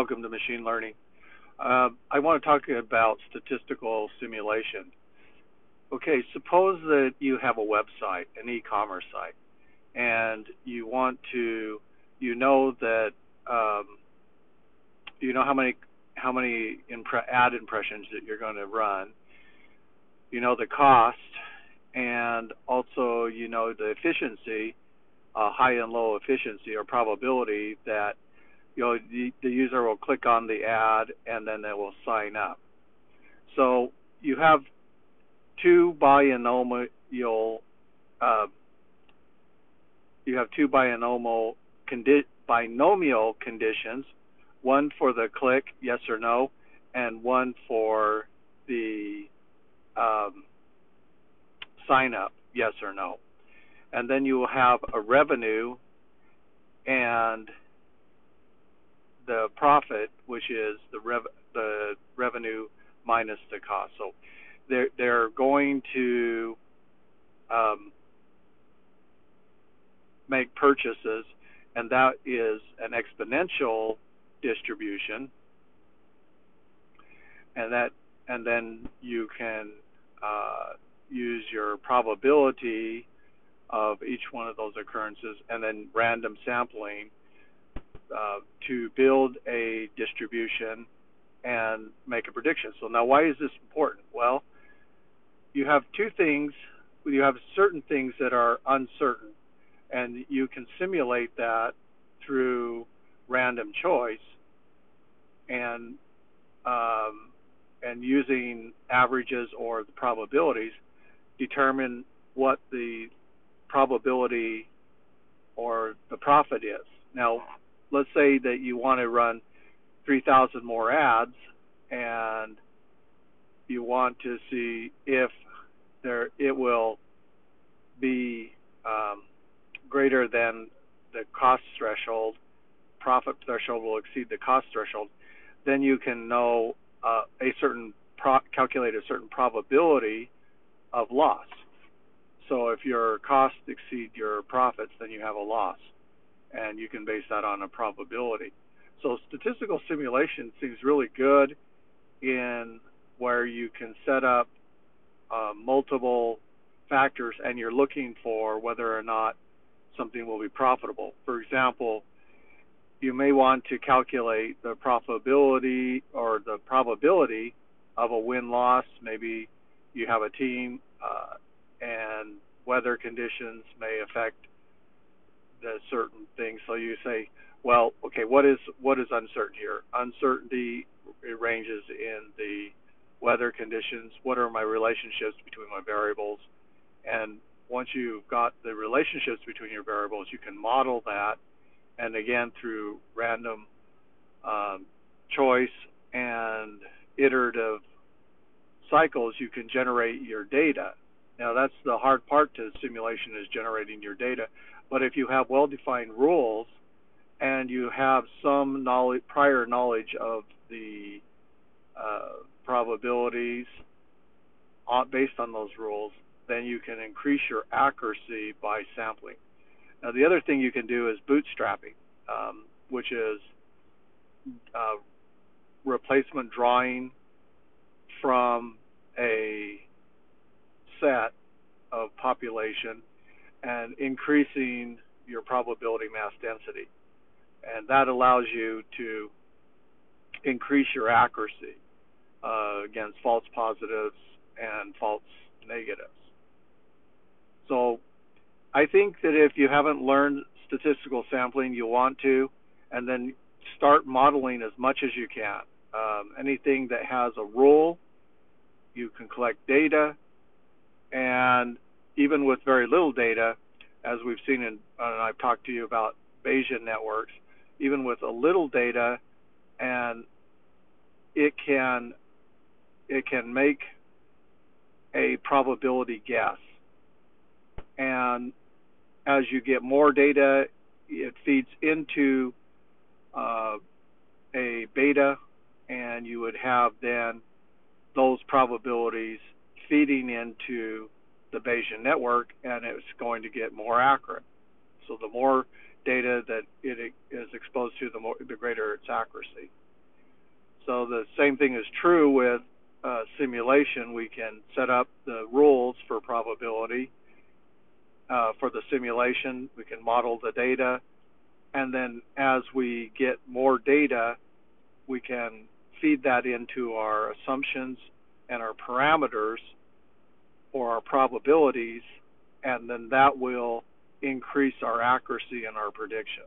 Welcome to machine learning. Uh, I want to talk about statistical simulation. Okay, suppose that you have a website, an e-commerce site, and you want to, you know that, um, you know how many how many impre- ad impressions that you're going to run. You know the cost, and also you know the efficiency, uh, high and low efficiency or probability that you know the, the user will click on the ad and then they will sign up. So you have two binomial uh, you have two binomial condi- binomial conditions, one for the click yes or no, and one for the um, sign up yes or no, and then you will have a revenue and the profit, which is the rev the revenue minus the cost. So they're they're going to um, make purchases, and that is an exponential distribution, and that and then you can uh, use your probability of each one of those occurrences, and then random sampling uh, to build a distribution and make a prediction. So now, why is this important? Well, you have two things. You have certain things that are uncertain, and you can simulate that through random choice and um, and using averages or the probabilities determine what the probability or the profit is. Now, let's say that you want to run 3,000 more ads and you want to see if there it will be um, greater than the cost threshold, profit threshold will exceed the cost threshold, then you can know uh, a certain pro- calculate a certain probability of loss. So if your costs exceed your profits, then you have a loss and you can base that on a probability. So statistical simulation seems really good in where you can set up uh, multiple factors and you're looking for whether or not something will be profitable. For example, you may want to calculate the profitability or the probability of a win-loss. Maybe you have a team uh, and weather conditions may affect certain things. So you say, well, okay, what is what is uncertain here? Uncertainty ranges in the weather conditions. What are my relationships between my variables? And once you've got the relationships between your variables, you can model that. And again, through random um, choice and iterative cycles, you can generate your data. Now, that's the hard part to simulation is generating your data. But if you have well-defined rules and you have some knowledge, prior knowledge of the uh, probabilities based on those rules, then you can increase your accuracy by sampling. Now, the other thing you can do is bootstrapping, um, which is uh, replacement drawing from a set of population and increasing your probability mass density. And that allows you to increase your accuracy uh, against false positives and false negatives. So I think that if you haven't learned statistical sampling, you want to, and then start modeling as much as you can. Um, anything that has a rule, you can collect data, and even with very little data, as we've seen in, and I've talked to you about Bayesian networks, even with a little data, and it can it can make a probability guess. And as you get more data, it feeds into uh, a beta, and you would have then those probabilities feeding into the Bayesian network, and it's going to get more accurate. So the more data that it is exposed to, the more the greater its accuracy. So the same thing is true with uh, simulation. We can set up the rules for probability uh, for the simulation. We can model the data, and then as we get more data, we can feed that into our assumptions and our parameters or our probabilities, and then that will increase our accuracy and our predictions.